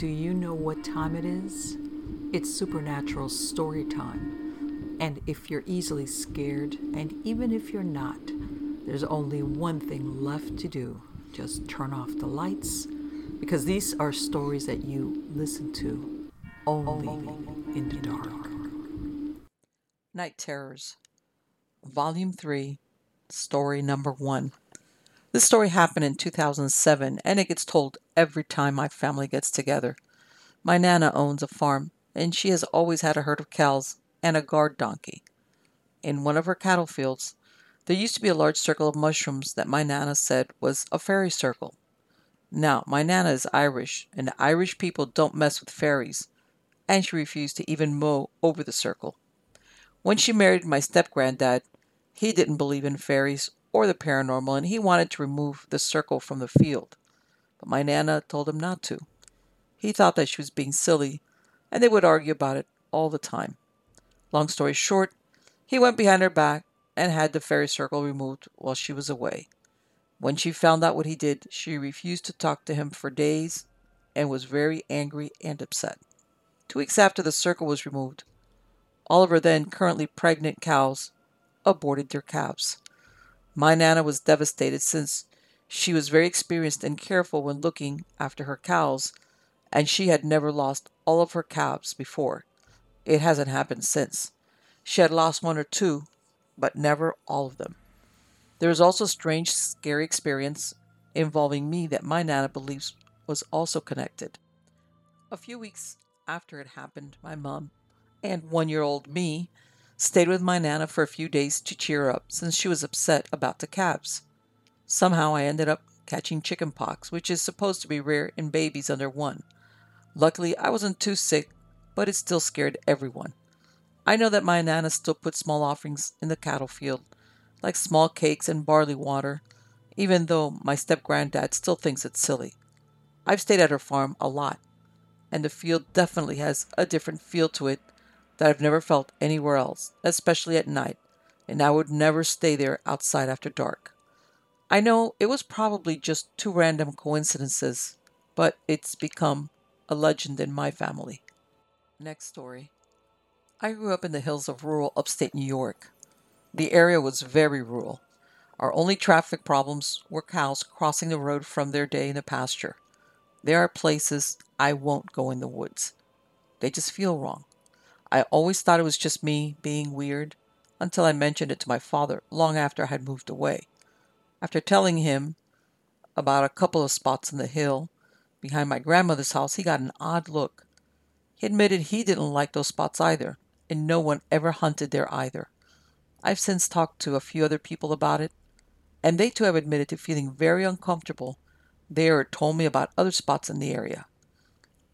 Do you know what time it is? It's supernatural story time. And if you're easily scared, and even if you're not, there's only one thing left to do just turn off the lights, because these are stories that you listen to only in the dark. Night Terrors, Volume 3, Story Number 1. This story happened in 2007, and it gets told every time my family gets together. My Nana owns a farm, and she has always had a herd of cows and a guard donkey. In one of her cattle fields, there used to be a large circle of mushrooms that my Nana said was a fairy circle. Now, my Nana is Irish, and Irish people don't mess with fairies, and she refused to even mow over the circle. When she married my step granddad, he didn't believe in fairies or the paranormal, and he wanted to remove the circle from the field. But my Nana told him not to. He thought that she was being silly, and they would argue about it all the time. Long story short, he went behind her back and had the fairy circle removed while she was away. When she found out what he did, she refused to talk to him for days and was very angry and upset. Two weeks after the circle was removed, all of her then currently pregnant cows aborted their calves. My Nana was devastated since she was very experienced and careful when looking after her cows, and she had never lost all of her calves before. It hasn't happened since. She had lost one or two, but never all of them. There is also a strange, scary experience involving me that my Nana believes was also connected. A few weeks after it happened, my mom and one year old me Stayed with my Nana for a few days to cheer up since she was upset about the calves. Somehow I ended up catching chicken pox, which is supposed to be rare in babies under one. Luckily, I wasn't too sick, but it still scared everyone. I know that my Nana still puts small offerings in the cattle field, like small cakes and barley water, even though my step granddad still thinks it's silly. I've stayed at her farm a lot, and the field definitely has a different feel to it that I've never felt anywhere else, especially at night, and I would never stay there outside after dark. I know it was probably just two random coincidences, but it's become a legend in my family. Next story. I grew up in the hills of rural upstate New York. The area was very rural. Our only traffic problems were cows crossing the road from their day in the pasture. There are places I won't go in the woods. They just feel wrong. I always thought it was just me being weird until I mentioned it to my father long after I had moved away. After telling him about a couple of spots in the hill behind my grandmother's house, he got an odd look. He admitted he didn't like those spots either, and no one ever hunted there either. I've since talked to a few other people about it, and they too have admitted to feeling very uncomfortable there or told me about other spots in the area.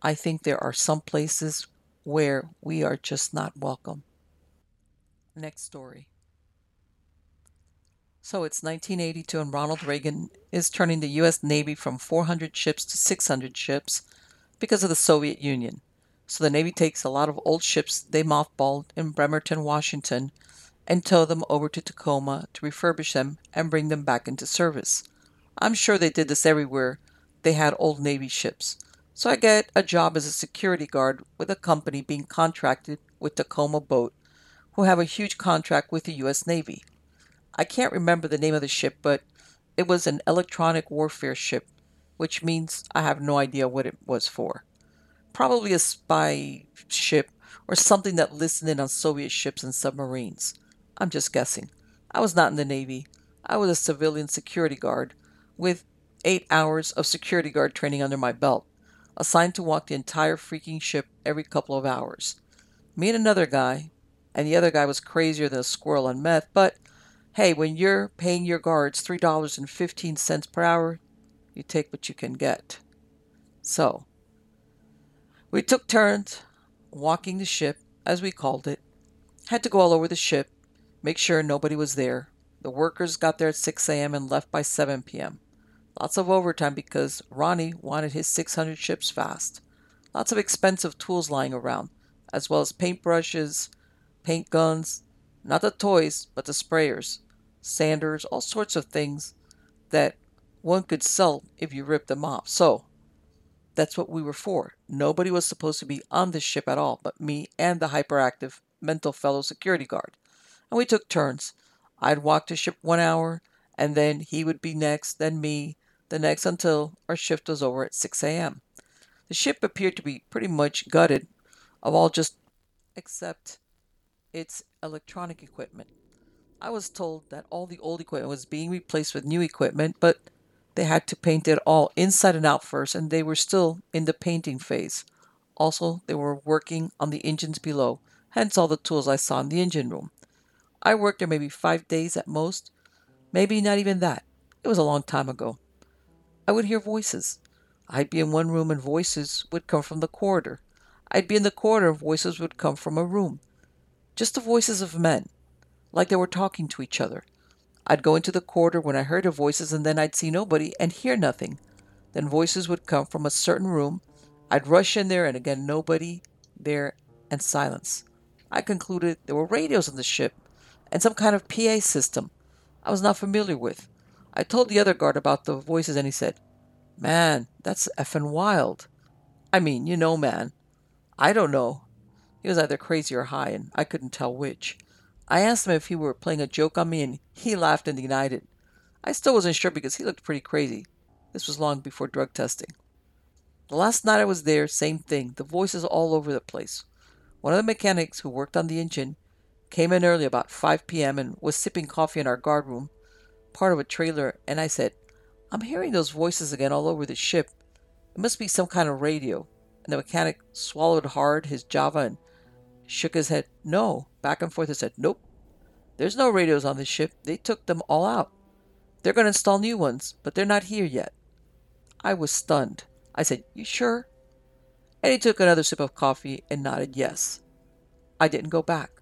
I think there are some places where we are just not welcome. Next story. So it's 1982, and Ronald Reagan is turning the U.S. Navy from 400 ships to 600 ships because of the Soviet Union. So the Navy takes a lot of old ships they mothballed in Bremerton, Washington, and tow them over to Tacoma to refurbish them and bring them back into service. I'm sure they did this everywhere they had old Navy ships. So I get a job as a security guard with a company being contracted with Tacoma Boat, who have a huge contract with the U.S. Navy. I can't remember the name of the ship, but it was an electronic warfare ship, which means I have no idea what it was for. Probably a spy ship or something that listened in on Soviet ships and submarines. I'm just guessing. I was not in the Navy. I was a civilian security guard with eight hours of security guard training under my belt assigned to walk the entire freaking ship every couple of hours. Me and another guy, and the other guy was crazier than a squirrel on meth, but hey, when you're paying your guards $3.15 per hour, you take what you can get. So, we took turns walking the ship, as we called it. Had to go all over the ship, make sure nobody was there. The workers got there at 6 a.m. and left by 7 p.m. Lots of overtime because Ronnie wanted his 600 ships fast. Lots of expensive tools lying around, as well as paintbrushes, paint guns, not the toys, but the sprayers, sanders, all sorts of things that one could sell if you ripped them off. So, That's what we were for. Nobody was supposed to be on this ship at all but me and the hyperactive mental fellow security guard. And we took turns. I'd walk the ship one hour, and then he would be next, then me, the next until our shift was over at 6 a.m. The ship appeared to be pretty much gutted of all just except its electronic equipment. I was told that all the old equipment was being replaced with new equipment, but they had to paint it all inside and out first, and they were still in the painting phase. Also, they were working on the engines below, hence all the tools I saw in the engine room. I worked there maybe five days at most, maybe not even that. It was a long time ago. I would hear voices. I'd be in one room and voices would come from the corridor. I'd be in the corridor and voices would come from a room. Just the voices of men, like they were talking to each other. I'd go into the corridor when I heard the voices, and then I'd see nobody and hear nothing. Then voices would come from a certain room. I'd rush in there, and again, nobody there and silence. I concluded there were radios on the ship and some kind of PA system I was not familiar with. I told the other guard about the voices, and he said, Man, that's effing wild. I mean, you know, man. I don't know. He was either crazy or high, and I couldn't tell which. I asked him if he were playing a joke on me, and he laughed and denied it. I still wasn't sure because he looked pretty crazy. This was long before drug testing. The last night I was there, same thing, the voices all over the place. One of the mechanics who worked on the engine came in early about 5 p.m. and was sipping coffee in our guard room, part of a trailer, and I said, I'm hearing those voices again all over the ship. It must be some kind of radio. And the mechanic swallowed hard his Java and shook his head. No. Back and forth and said, Nope. There's no radios on this ship. They took them all out. They're going to install new ones, but they're not here yet. I was stunned. I said, You sure? And he took another sip of coffee and nodded yes. I didn't go back.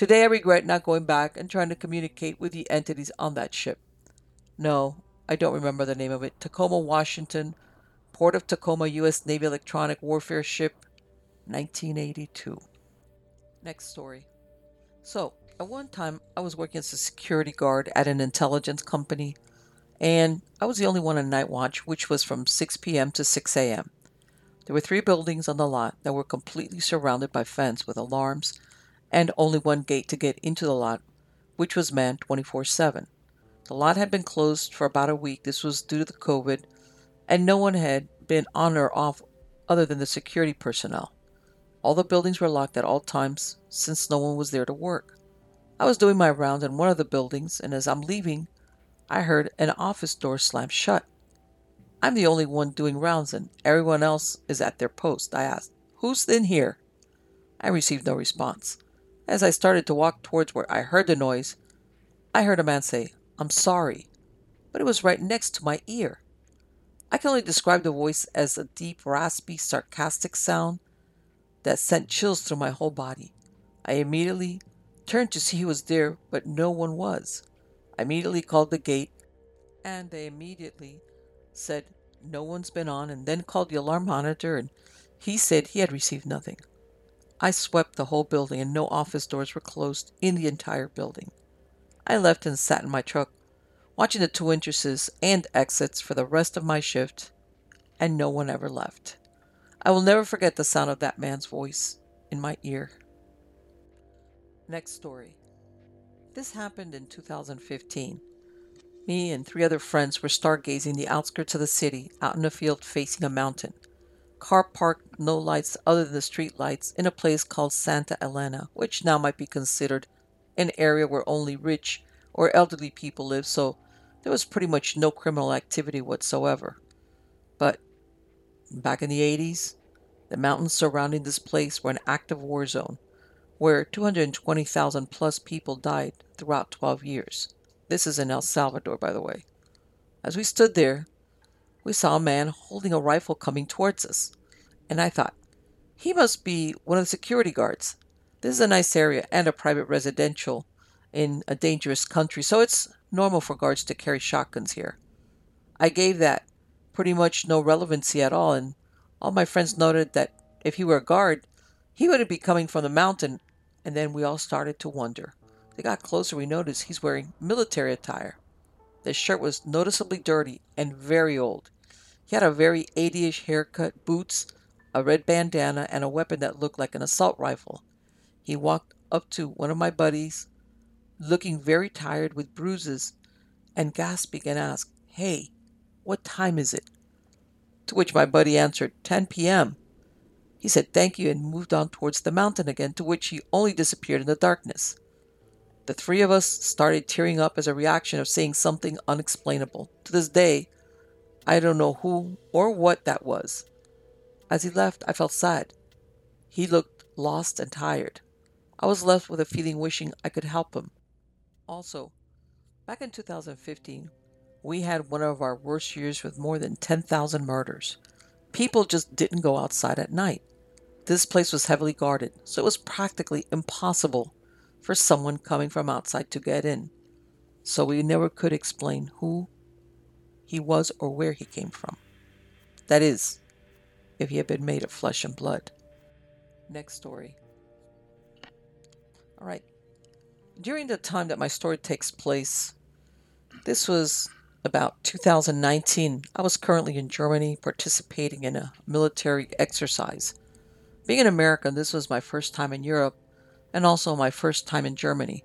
Today I regret not going back and trying to communicate with the entities on that ship. No, I don't remember the name of it. Tacoma, Washington, Port of Tacoma, U.S. Navy Electronic Warfare Ship, 1982. Next story. So, at one time, I was working as a security guard at an intelligence company, and I was the only one on night watch, which was from 6 p.m. to 6 a.m. There were three buildings on the lot that were completely surrounded by fence with alarms and only one gate to get into the lot, which was manned 24 7. The lot had been closed for about a week. This was due to the COVID, and no one had been on or off other than the security personnel. All the buildings were locked at all times since no one was there to work. I was doing my rounds in one of the buildings, and as I'm leaving, I heard an office door slam shut. I'm the only one doing rounds, and everyone else is at their post. I asked, Who's in here? I received no response. As I started to walk towards where I heard the noise, I heard a man say, I'm sorry, but it was right next to my ear. I can only describe the voice as a deep, raspy, sarcastic sound that sent chills through my whole body. I immediately turned to see who was there, but no one was. I immediately called the gate, and they immediately said no one's been on, and then called the alarm monitor, and he said he had received nothing. I swept the whole building, and no office doors were closed in the entire building. I left and sat in my truck, watching the two entrances and exits for the rest of my shift, and no one ever left. I will never forget the sound of that man's voice in my ear. Next story. This happened in 2015. Me and three other friends were stargazing the outskirts of the city out in a field facing a mountain car parked, no lights other than the street lights, in a place called Santa Elena, which now might be considered an area where only rich or elderly people live, so there was pretty much no criminal activity whatsoever. But back in the 80s, the mountains surrounding this place were an active war zone where 220,000 plus people died throughout 12 years. This is in El Salvador, by the way. As we stood there, we saw a man holding a rifle coming towards us. And I thought, he must be one of the security guards. This is a nice area and a private residential in a dangerous country, so it's normal for guards to carry shotguns here. I gave that pretty much no relevancy at all, and all my friends noted that if he were a guard, he wouldn't be coming from the mountain, and then we all started to wonder. They got closer, we noticed he's wearing military attire. The shirt was noticeably dirty and very old. He had a very 80 ish haircut, boots, a red bandana, and a weapon that looked like an assault rifle. He walked up to one of my buddies, looking very tired with bruises, and gasping and asked, Hey, what time is it? To which my buddy answered, 10 p.m. He said thank you and moved on towards the mountain again, to which he only disappeared in the darkness. The three of us started tearing up as a reaction of seeing something unexplainable. To this day, I don't know who or what that was. As he left, I felt sad. He looked lost and tired. I was left with a feeling wishing I could help him. Also, back in 2015, we had one of our worst years with more than 10,000 murders. People just didn't go outside at night. This place was heavily guarded, so it was practically impossible for someone coming from outside to get in. So we never could explain who he was or where he came from. That is, if he had been made of flesh and blood. Next story. All right. During the time that my story takes place, this was about 2019. I was currently in Germany participating in a military exercise. Being an American, this was my first time in Europe and also my first time in Germany.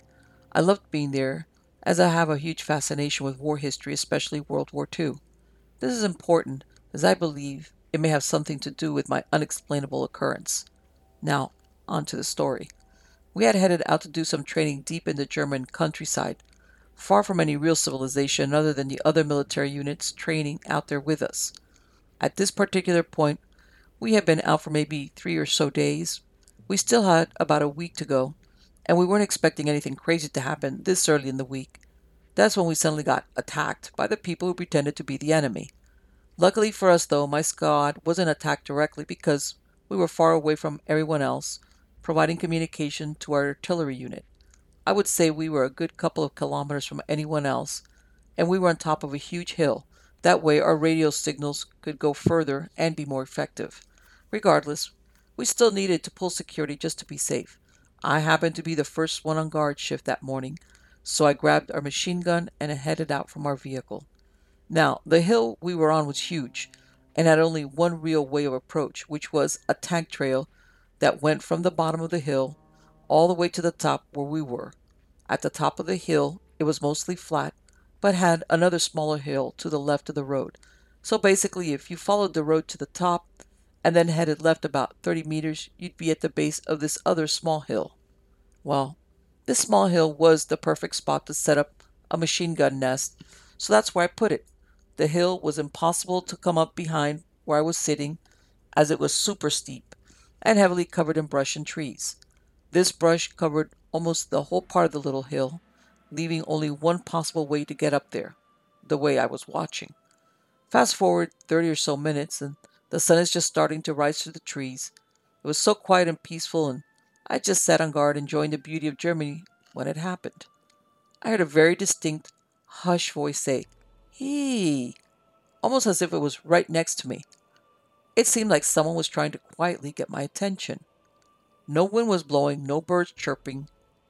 I loved being there as I have a huge fascination with war history, especially World War II. This is important as I believe it may have something to do with my unexplainable occurrence. Now, on to the story. We had headed out to do some training deep in the German countryside, far from any real civilization other than the other military units training out there with us. At this particular point, we had been out for maybe three or so days, we still had about a week to go, and we weren't expecting anything crazy to happen this early in the week. That's when we suddenly got attacked by the people who pretended to be the enemy. Luckily for us, though, my squad wasn't attacked directly because we were far away from everyone else, providing communication to our artillery unit. I would say we were a good couple of kilometers from anyone else, and we were on top of a huge hill. That way, our radio signals could go further and be more effective. Regardless, we still needed to pull security just to be safe. I happened to be the first one on guard shift that morning, so I grabbed our machine gun and headed out from our vehicle. Now, the hill we were on was huge and had only one real way of approach, which was a tank trail that went from the bottom of the hill all the way to the top where we were. At the top of the hill, it was mostly flat, but had another smaller hill to the left of the road. So basically, if you followed the road to the top, and then headed left about 30 meters, you'd be at the base of this other small hill. Well, this small hill was the perfect spot to set up a machine gun nest, so that's where I put it. The hill was impossible to come up behind where I was sitting, as it was super steep and heavily covered in brush and trees. This brush covered almost the whole part of the little hill, leaving only one possible way to get up there the way I was watching. Fast forward 30 or so minutes, and the sun is just starting to rise through the trees. It was so quiet and peaceful, and I just sat on guard enjoying the beauty of Germany when it happened. I heard a very distinct, hush voice say, He, almost as if it was right next to me. It seemed like someone was trying to quietly get my attention. No wind was blowing, no birds chirping,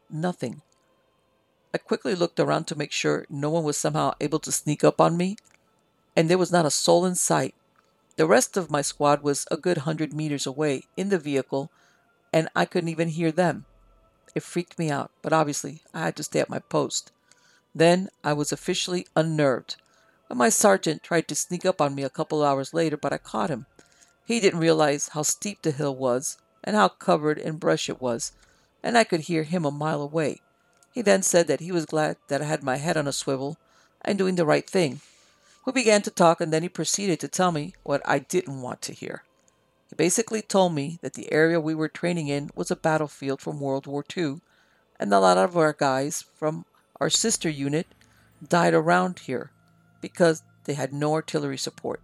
nothing. I quickly looked around to make sure no one was somehow able to sneak up on me, and there was not a soul in sight. The rest of my squad was a good hundred meters away in the vehicle, and I couldn't even hear them. It freaked me out, but obviously I had to stay at my post. Then I was officially unnerved. My sergeant tried to sneak up on me a couple hours later, but I caught him. He didn't realize how steep the hill was and how covered in brush it was, and I could hear him a mile away. He then said that he was glad that I had my head on a swivel and doing the right thing. We began to talk, and then he proceeded to tell me what I didn't want to hear. He basically told me that the area we were training in was a battlefield from World War II, and a lot of our guys from our sister unit died around here because they had no artillery support,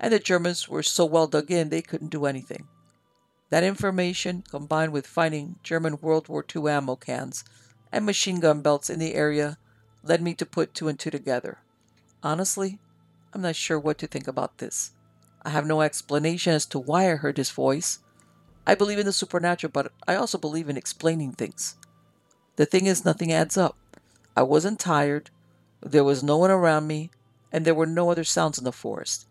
and the Germans were so well dug in they couldn't do anything. That information, combined with finding German World War II ammo cans and machine gun belts in the area, led me to put two and two together. Honestly, I'm not sure what to think about this. I have no explanation as to why I heard his voice. I believe in the supernatural, but I also believe in explaining things. The thing is, nothing adds up. I wasn't tired, there was no one around me, and there were no other sounds in the forest.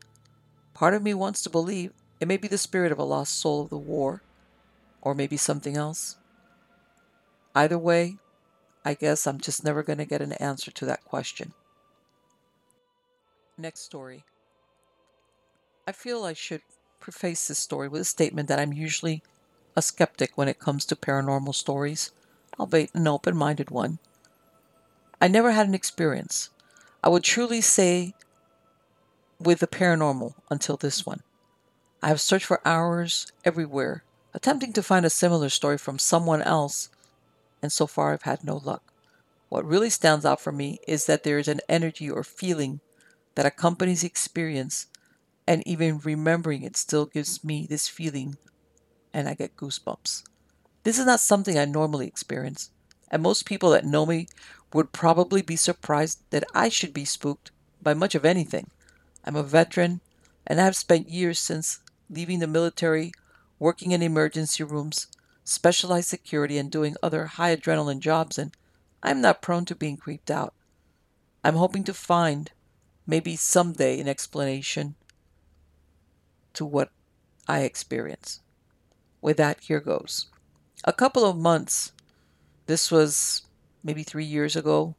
Part of me wants to believe it may be the spirit of a lost soul of the war, or maybe something else. Either way, I guess I'm just never going to get an answer to that question. Next story. I feel I should preface this story with a statement that I'm usually a skeptic when it comes to paranormal stories, albeit an open minded one. I never had an experience. I would truly say with the paranormal until this one. I have searched for hours everywhere, attempting to find a similar story from someone else, and so far I've had no luck. What really stands out for me is that there is an energy or feeling that accompanies experience, and even remembering it still gives me this feeling, and I get goosebumps. This is not something I normally experience, and most people that know me would probably be surprised that I should be spooked by much of anything. I'm a veteran, and I have spent years since leaving the military working in emergency rooms, specialized security, and doing other high adrenaline jobs, and I'm not prone to being creeped out. I'm hoping to find, maybe someday, an explanation to what I experience. With that, here goes. A couple of months, this was maybe three years ago,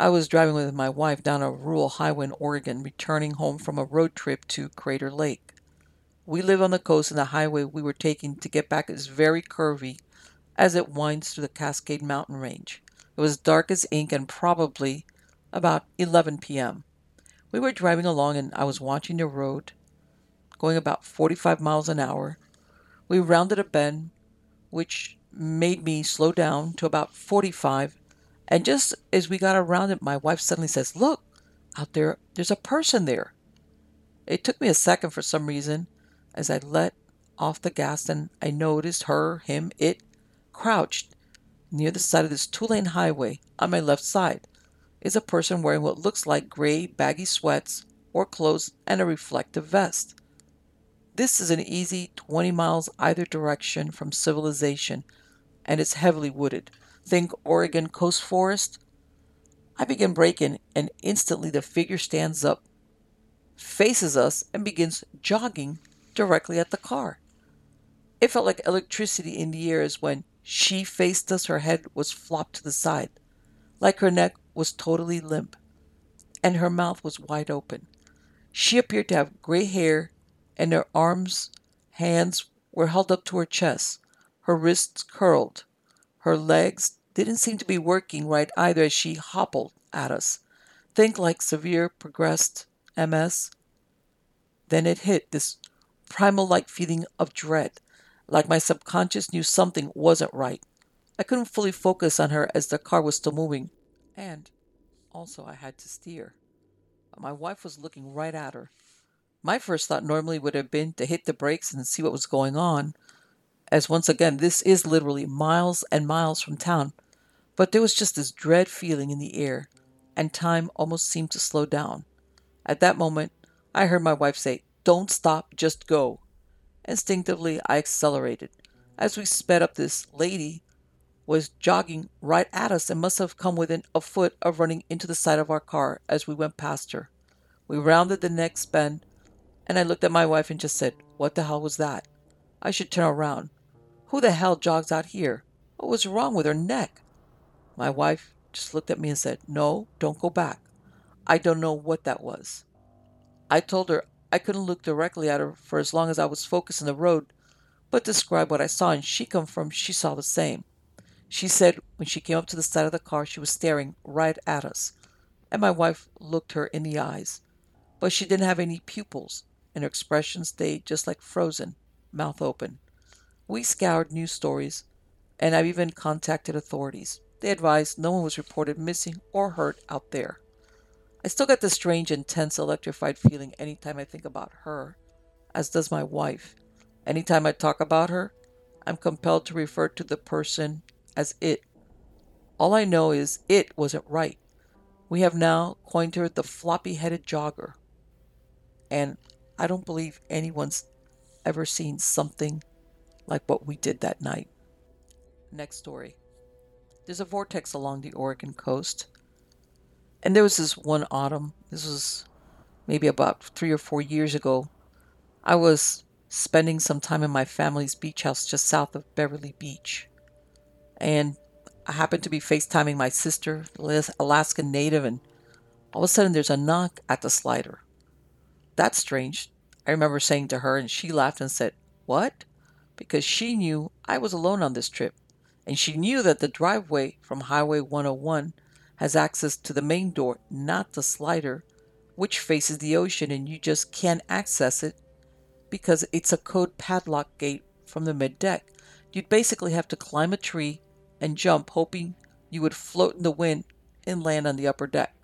I was driving with my wife down a rural highway in Oregon, returning home from a road trip to Crater Lake. We live on the coast, and the highway we were taking to get back is very curvy as it winds through the Cascade Mountain Range. It was dark as ink and probably about 11 p.m. We were driving along, and I was watching the road, going about 45 miles an hour. We rounded a bend, which made me slow down to about 45 and just as we got around it, my wife suddenly says, Look, out there, there's a person there. It took me a second for some reason as I let off the gas and I noticed her, him, it crouched near the side of this two lane highway on my left side is a person wearing what looks like gray, baggy sweats or clothes and a reflective vest. This is an easy 20 miles either direction from civilization and it's heavily wooded. Think Oregon coast forest. I begin braking, and instantly the figure stands up, faces us, and begins jogging directly at the car. It felt like electricity in the air as when she faced us, her head was flopped to the side, like her neck was totally limp, and her mouth was wide open. She appeared to have gray hair, and her arms, hands were held up to her chest, her wrists curled, her legs didn't seem to be working right either as she hobbled at us. Think like severe progressed MS. Then it hit this primal like feeling of dread, like my subconscious knew something wasn't right. I couldn't fully focus on her as the car was still moving, and also I had to steer. My wife was looking right at her. My first thought normally would have been to hit the brakes and see what was going on, as once again, this is literally miles and miles from town. But there was just this dread feeling in the air, and time almost seemed to slow down. At that moment, I heard my wife say, Don't stop, just go. Instinctively, I accelerated. As we sped up, this lady was jogging right at us and must have come within a foot of running into the side of our car as we went past her. We rounded the next bend, and I looked at my wife and just said, What the hell was that? I should turn around. Who the hell jogs out here? What was wrong with her neck? My wife just looked at me and said, No, don't go back. I don't know what that was. I told her I couldn't look directly at her for as long as I was focused on the road, but described what I saw, and she confirmed she saw the same. She said when she came up to the side of the car, she was staring right at us, and my wife looked her in the eyes, but she didn't have any pupils, and her expression stayed just like frozen, mouth open. We scoured news stories, and I've even contacted authorities. They advised no one was reported missing or hurt out there. I still get the strange, intense, electrified feeling anytime I think about her, as does my wife. Anytime I talk about her, I'm compelled to refer to the person as it. All I know is it wasn't right. We have now coined her the floppy headed jogger. And I don't believe anyone's ever seen something like what we did that night. Next story. There's a vortex along the Oregon coast. And there was this one autumn, this was maybe about three or four years ago, I was spending some time in my family's beach house just south of Beverly Beach. And I happened to be FaceTiming my sister, Alaskan native, and all of a sudden there's a knock at the slider. That's strange. I remember saying to her, and she laughed and said, What? Because she knew I was alone on this trip, and she knew that the driveway from Highway 101 has access to the main door, not the slider, which faces the ocean, and you just can't access it because it's a code padlock gate from the mid deck. You'd basically have to climb a tree and jump, hoping you would float in the wind and land on the upper deck.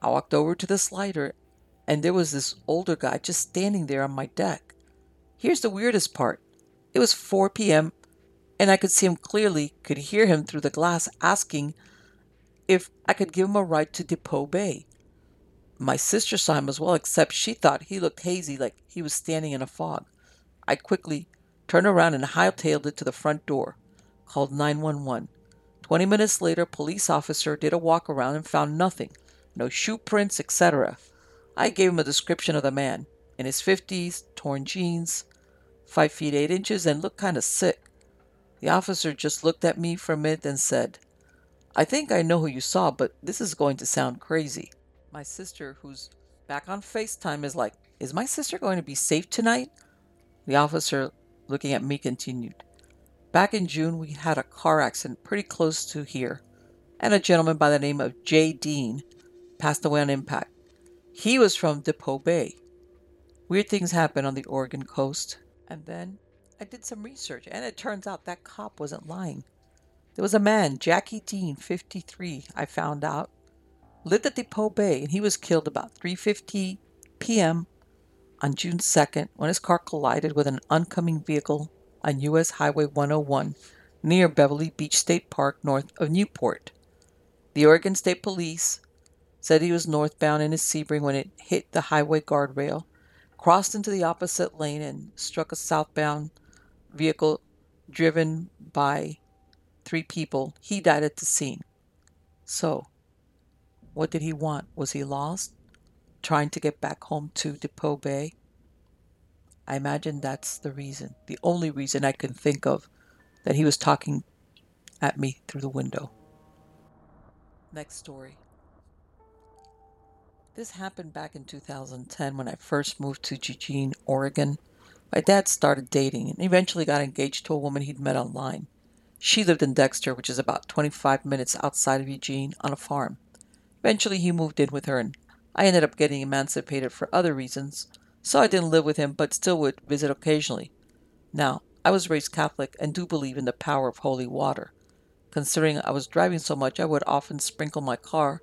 I walked over to the slider, and there was this older guy just standing there on my deck. Here's the weirdest part it was 4 p.m., and I could see him clearly, could hear him through the glass asking if I could give him a ride to Depoe Bay. My sister saw him as well, except she thought he looked hazy, like he was standing in a fog. I quickly turned around and hightailed it to the front door, called 911. Twenty minutes later, police officer did a walk around and found nothing no shoe prints, etc. I gave him a description of the man in his 50s, torn jeans, 5 feet 8 inches, and looked kind of sick. The officer just looked at me for a minute and said, I think I know who you saw, but this is going to sound crazy. My sister, who's back on FaceTime, is like, Is my sister going to be safe tonight? The officer, looking at me, continued, Back in June, we had a car accident pretty close to here, and a gentleman by the name of Jay Dean passed away on impact. He was from Depoe Bay. Weird things happen on the Oregon coast. And then I did some research, and it turns out that cop wasn't lying. There was a man, Jackie Dean, 53, I found out, lived at Depoe Bay, and he was killed about 3:50 p.m. on June 2nd when his car collided with an oncoming vehicle on U.S. Highway 101 near Beverly Beach State Park north of Newport. The Oregon State Police said he was northbound in his Sebring when it hit the highway guardrail, crossed into the opposite lane, and struck a southbound vehicle driven by three people. He died at the scene. So, what did he want? Was he lost? Trying to get back home to Depoe Bay? I imagine that's the reason, the only reason I can think of that he was talking at me through the window. Next story. This happened back in 2010 when I first moved to Eugene, Oregon. My dad started dating and eventually got engaged to a woman he'd met online. She lived in Dexter, which is about 25 minutes outside of Eugene, on a farm. Eventually, he moved in with her, and I ended up getting emancipated for other reasons, so I didn't live with him but still would visit occasionally. Now, I was raised Catholic and do believe in the power of holy water. Considering I was driving so much, I would often sprinkle my car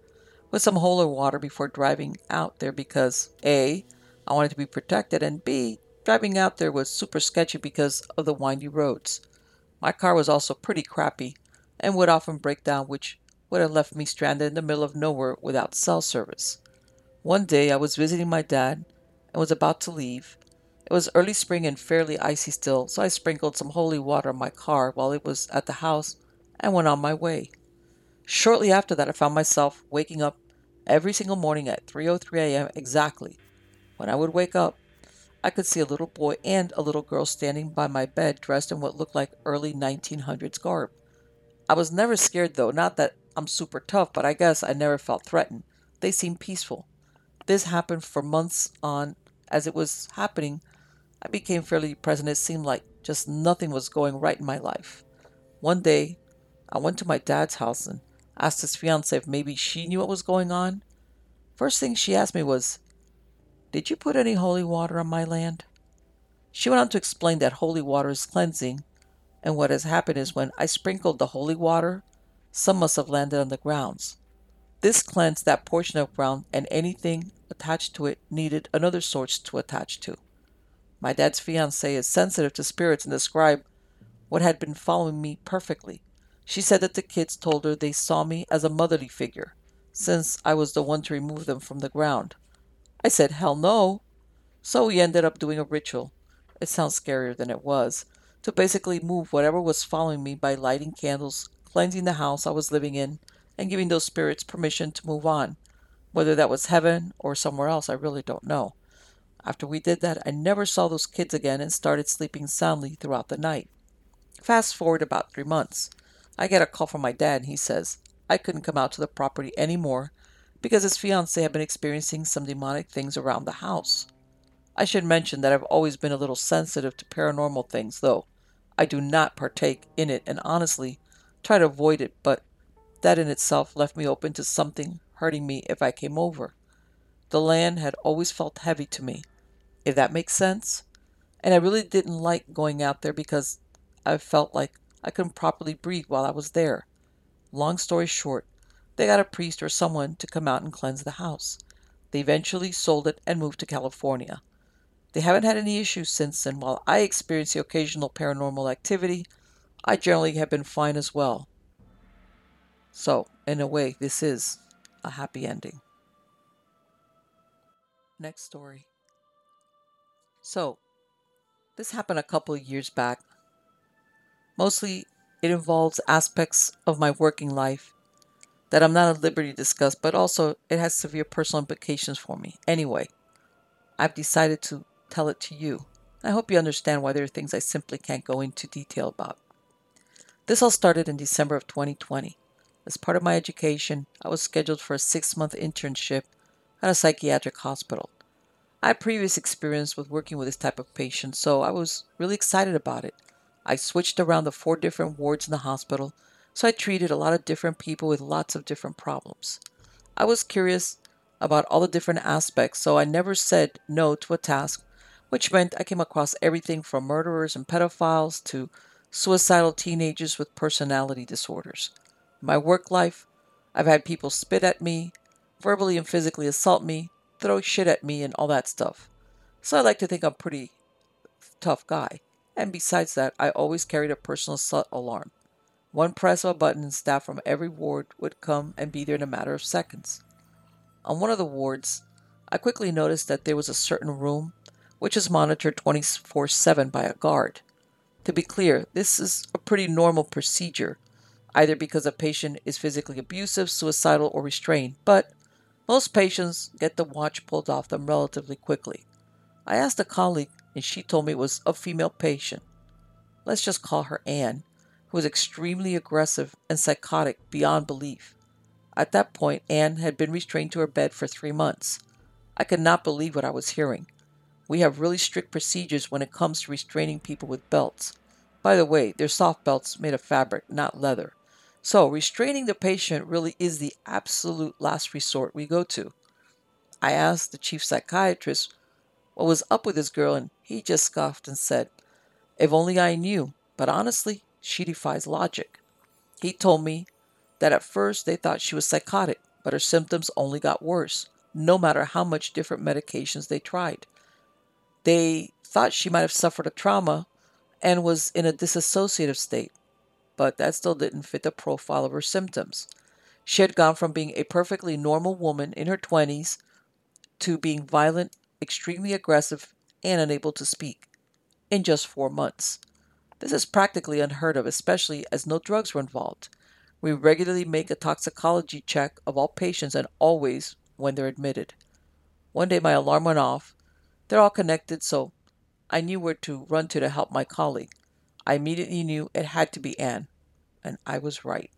with some holy water before driving out there because A, I wanted to be protected, and B, driving out there was super sketchy because of the windy roads. My car was also pretty crappy and would often break down, which would have left me stranded in the middle of nowhere without cell service. One day I was visiting my dad and was about to leave. It was early spring and fairly icy still, so I sprinkled some holy water on my car while it was at the house and went on my way. Shortly after that, I found myself waking up every single morning at 3:03 a.m. exactly. When I would wake up, I could see a little boy and a little girl standing by my bed dressed in what looked like early 1900s garb. I was never scared though, not that I'm super tough, but I guess I never felt threatened. They seemed peaceful. This happened for months on. As it was happening, I became fairly depressed and it seemed like just nothing was going right in my life. One day, I went to my dad's house and asked his fiancee if maybe she knew what was going on. First thing she asked me was, did you put any holy water on my land? She went on to explain that holy water is cleansing, and what has happened is when I sprinkled the holy water, some must have landed on the grounds. This cleansed that portion of ground, and anything attached to it needed another source to attach to. My dad's fiancée is sensitive to spirits and described what had been following me perfectly. She said that the kids told her they saw me as a motherly figure, since I was the one to remove them from the ground. I said, hell no. So we ended up doing a ritual. It sounds scarier than it was. To basically move whatever was following me by lighting candles, cleansing the house I was living in, and giving those spirits permission to move on. Whether that was heaven or somewhere else, I really don't know. After we did that, I never saw those kids again and started sleeping soundly throughout the night. Fast forward about three months. I get a call from my dad, and he says I couldn't come out to the property anymore because his fiancee had been experiencing some demonic things around the house. I should mention that I've always been a little sensitive to paranormal things, though I do not partake in it and honestly try to avoid it, but that in itself left me open to something hurting me if I came over. The land had always felt heavy to me, if that makes sense. And I really didn't like going out there because I felt like I couldn't properly breathe while I was there. Long story short, they got a priest or someone to come out and cleanse the house. They eventually sold it and moved to California. They haven't had any issues since, and while I experience the occasional paranormal activity, I generally have been fine as well. So, in a way, this is a happy ending. Next story. So, this happened a couple of years back. Mostly, it involves aspects of my working life that I'm not at liberty to discuss, but also it has severe personal implications for me. Anyway, I've decided to tell it to you. I hope you understand why there are things I simply can't go into detail about. This all started in December of 2020. As part of my education, I was scheduled for a six month internship at a psychiatric hospital. I had previous experience with working with this type of patient, so I was really excited about it. I switched around the four different wards in the hospital, so I treated a lot of different people with lots of different problems. I was curious about all the different aspects, so I never said no to a task which meant I came across everything from murderers and pedophiles to suicidal teenagers with personality disorders. My work life, I've had people spit at me, verbally and physically assault me, throw shit at me, and all that stuff. So I like to think I'm pretty tough guy. And besides that, I always carried a personal assault alarm. One press of a button and staff from every ward would come and be there in a matter of seconds. On one of the wards, I quickly noticed that there was a certain room which is monitored 24 7 by a guard. To be clear, this is a pretty normal procedure, either because a patient is physically abusive, suicidal, or restrained, but most patients get the watch pulled off them relatively quickly. I asked a colleague, and she told me it was a female patient. Let's just call her Anne, who was extremely aggressive and psychotic beyond belief. At that point, Anne had been restrained to her bed for three months. I could not believe what I was hearing. We have really strict procedures when it comes to restraining people with belts. By the way, they're soft belts made of fabric, not leather. So, restraining the patient really is the absolute last resort we go to. I asked the chief psychiatrist what was up with this girl, and he just scoffed and said, If only I knew, but honestly, she defies logic. He told me that at first they thought she was psychotic, but her symptoms only got worse, no matter how much different medications they tried. They thought she might have suffered a trauma and was in a dissociative state, but that still didn't fit the profile of her symptoms. She had gone from being a perfectly normal woman in her 20s to being violent, extremely aggressive, and unable to speak in just four months. This is practically unheard of, especially as no drugs were involved. We regularly make a toxicology check of all patients and always when they're admitted. One day my alarm went off they're all connected, so I knew where to run to to help my colleague. I immediately knew it had to be Anne, and I was right.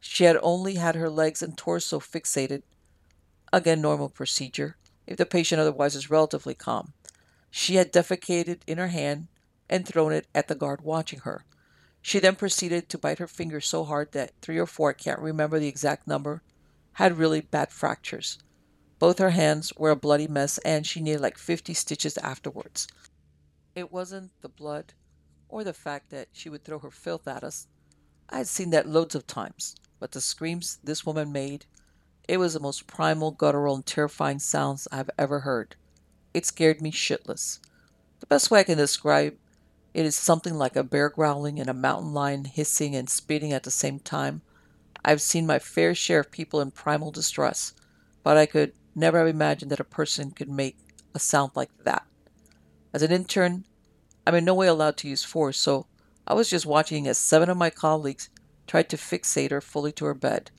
She had only had her legs and torso fixated. Again, normal procedure, if the patient otherwise is relatively calm. She had defecated in her hand and thrown it at the guard watching her. She then proceeded to bite her finger so hard that three or four, I can't remember the exact number, had really bad fractures. Both her hands were a bloody mess, and she needed like 50 stitches afterwards. It wasn't the blood or the fact that she would throw her filth at us. I had seen that loads of times, but the screams this woman made, it was the most primal, guttural, and terrifying sounds I've ever heard. It scared me shitless. The best way I can describe it is something like a bear growling and a mountain lion hissing and spitting at the same time. I've seen my fair share of people in primal distress, but I could Never have imagined that a person could make a sound like that. As an intern, I'm in no way allowed to use force, so I was just watching as seven of my colleagues tried to fixate her fully to her bed.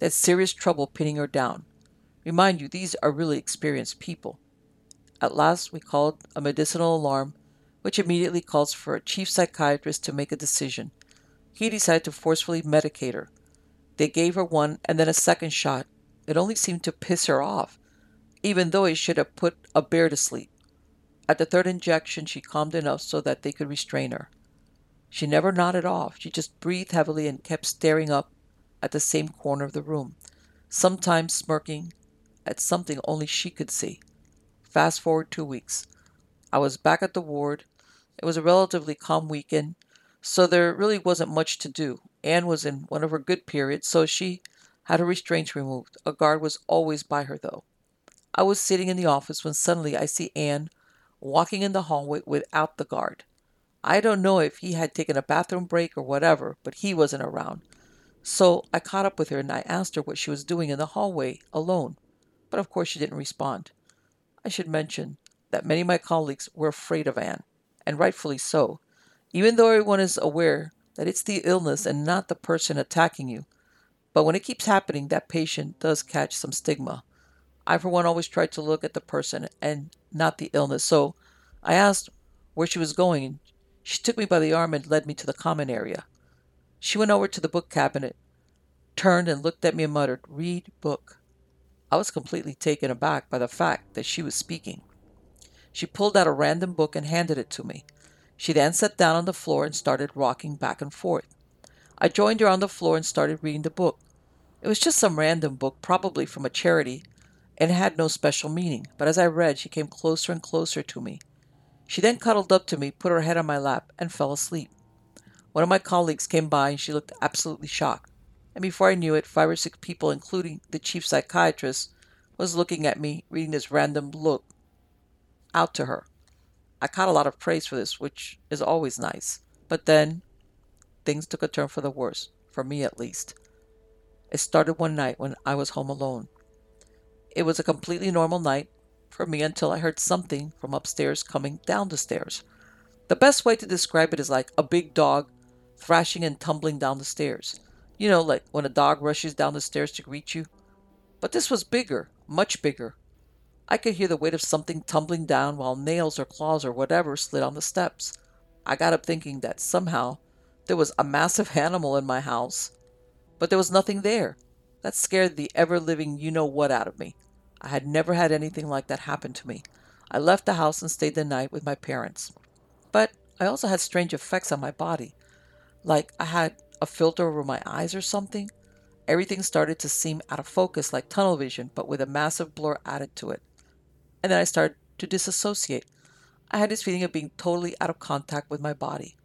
Had serious trouble pinning her down. Remind you, these are really experienced people. At last, we called a medicinal alarm, which immediately calls for a chief psychiatrist to make a decision. He decided to forcefully medicate her. They gave her one and then a second shot. It only seemed to piss her off, even though it should have put a bear to sleep. At the third injection, she calmed enough so that they could restrain her. She never nodded off. She just breathed heavily and kept staring up at the same corner of the room, sometimes smirking at something only she could see. Fast forward two weeks. I was back at the ward. It was a relatively calm weekend, so there really wasn't much to do. Anne was in one of her good periods, so she had her restraints removed. A guard was always by her, though. I was sitting in the office when suddenly I see Anne walking in the hallway without the guard. I don't know if he had taken a bathroom break or whatever, but he wasn't around. So I caught up with her and I asked her what she was doing in the hallway alone. But of course she didn't respond. I should mention that many of my colleagues were afraid of Anne, and rightfully so, even though everyone is aware that it's the illness and not the person attacking you. But when it keeps happening, that patient does catch some stigma. I, for one, always try to look at the person and not the illness. So I asked where she was going, she took me by the arm and led me to the common area. She went over to the book cabinet, turned and looked at me and muttered, Read book. I was completely taken aback by the fact that she was speaking. She pulled out a random book and handed it to me. She then sat down on the floor and started rocking back and forth. I joined her on the floor and started reading the book. It was just some random book, probably from a charity, and had no special meaning, but as I read, she came closer and closer to me. She then cuddled up to me, put her head on my lap, and fell asleep. One of my colleagues came by and she looked absolutely shocked. And before I knew it, five or six people, including the chief psychiatrist, was looking at me, reading this random look out to her. I caught a lot of praise for this, which is always nice. But then things took a turn for the worse, for me at least. It started one night when I was home alone. It was a completely normal night for me until I heard something from upstairs coming down the stairs. The best way to describe it is like a big dog thrashing and tumbling down the stairs. You know, like when a dog rushes down the stairs to greet you. But this was bigger, much bigger. I could hear the weight of something tumbling down while nails or claws or whatever slid on the steps. I got up thinking that somehow there was a massive animal in my house, but there was nothing there. That scared the ever living you know what out of me. I had never had anything like that happen to me. I left the house and stayed the night with my parents. But I also had strange effects on my body. Like I had a filter over my eyes or something. Everything started to seem out of focus like tunnel vision, but with a massive blur added to it. And then I started to disassociate. I had this feeling of being totally out of contact with my body.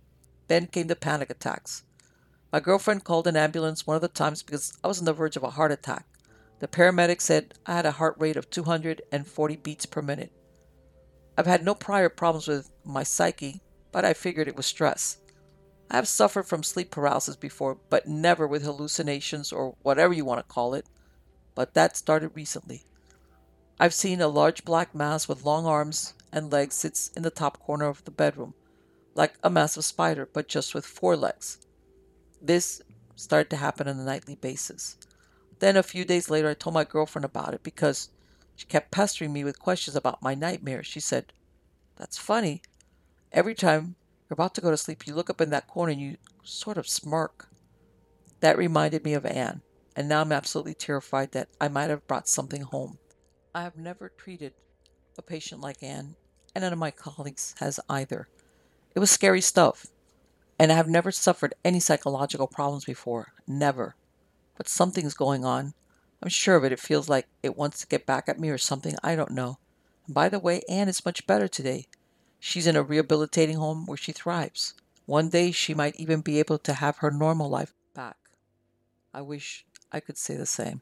Then came the panic attacks. My girlfriend called an ambulance one of the times because I was on the verge of a heart attack. The paramedic said I had a heart rate of 240 beats per minute. I've had no prior problems with my psyche, but I figured it was stress. I have suffered from sleep paralysis before, but never with hallucinations or whatever you want to call it. But that started recently. I've seen a large black mass with long arms and legs sits in the top corner of the bedroom, like a massive spider, but just with four legs. This started to happen on a nightly basis. Then a few days later, I told my girlfriend about it because she kept pestering me with questions about my nightmares. She said, That's funny. Every time you're about to go to sleep, you look up in that corner and you sort of smirk. That reminded me of Anne, and now I'm absolutely terrified that I might have brought something home. I have never treated a patient like Anne, and none of my colleagues has either. It was scary stuff. And I have never suffered any psychological problems before. Never. But something's going on. I'm sure of it. It feels like it wants to get back at me or something. I don't know. And by the way, Anne is much better today. She's in a rehabilitating home where she thrives. One day she might even be able to have her normal life back. I wish I could say the same.